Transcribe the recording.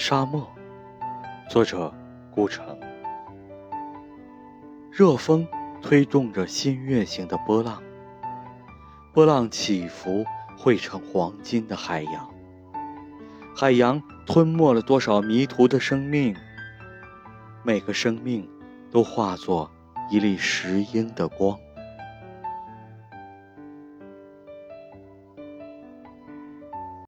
沙漠，作者顾城。热风推动着新月形的波浪，波浪起伏汇成黄金的海洋。海洋吞没了多少迷途的生命？每个生命都化作一粒石英的光。